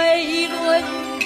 飞轮。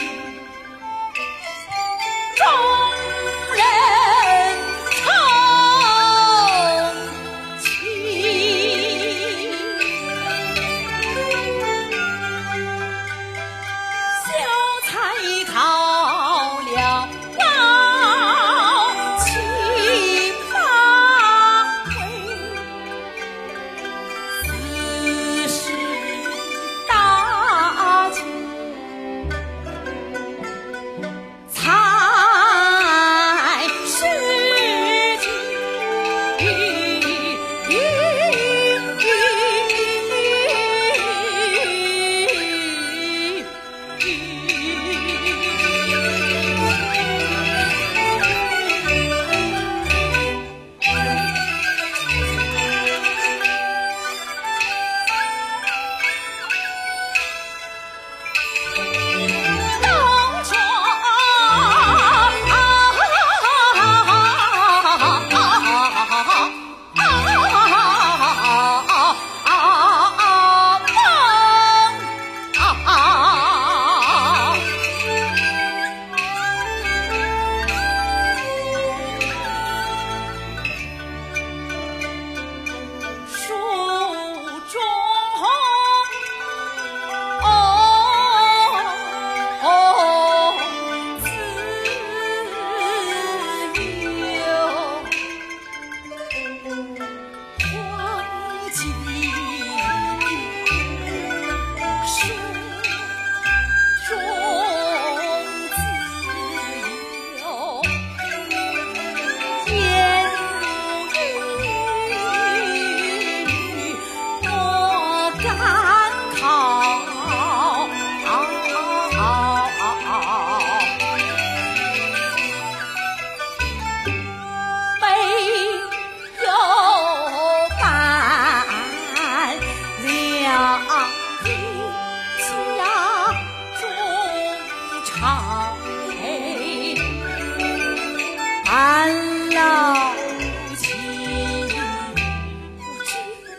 俺老不知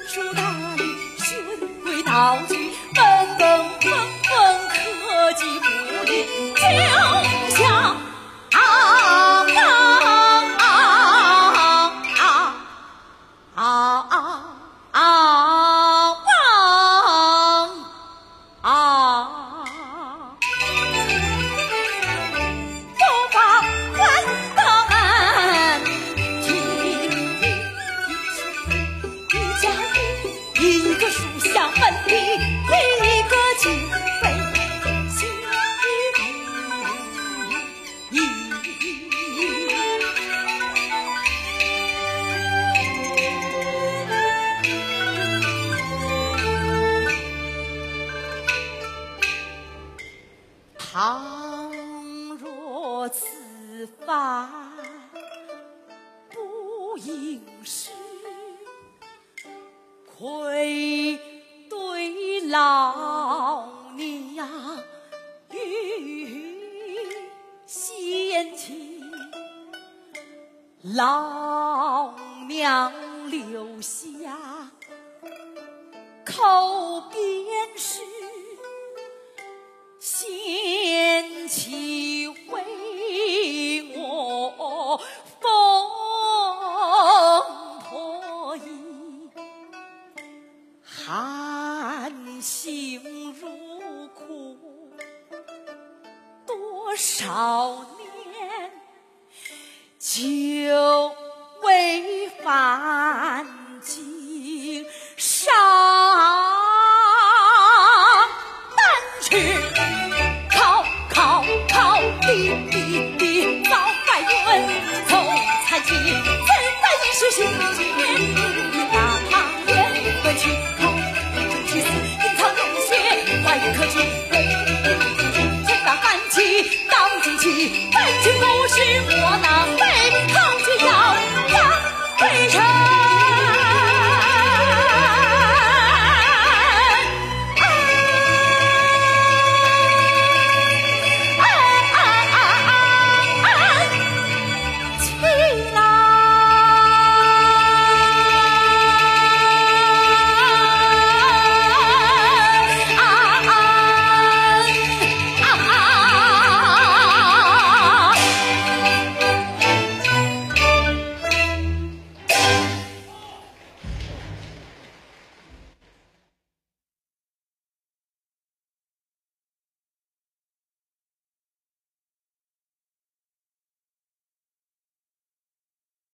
书达理循规蹈矩怎你一个心被血洗倘若此番不应亏老娘欲仙妻老娘留下口便是仙妻为我少年就违法不是我能背。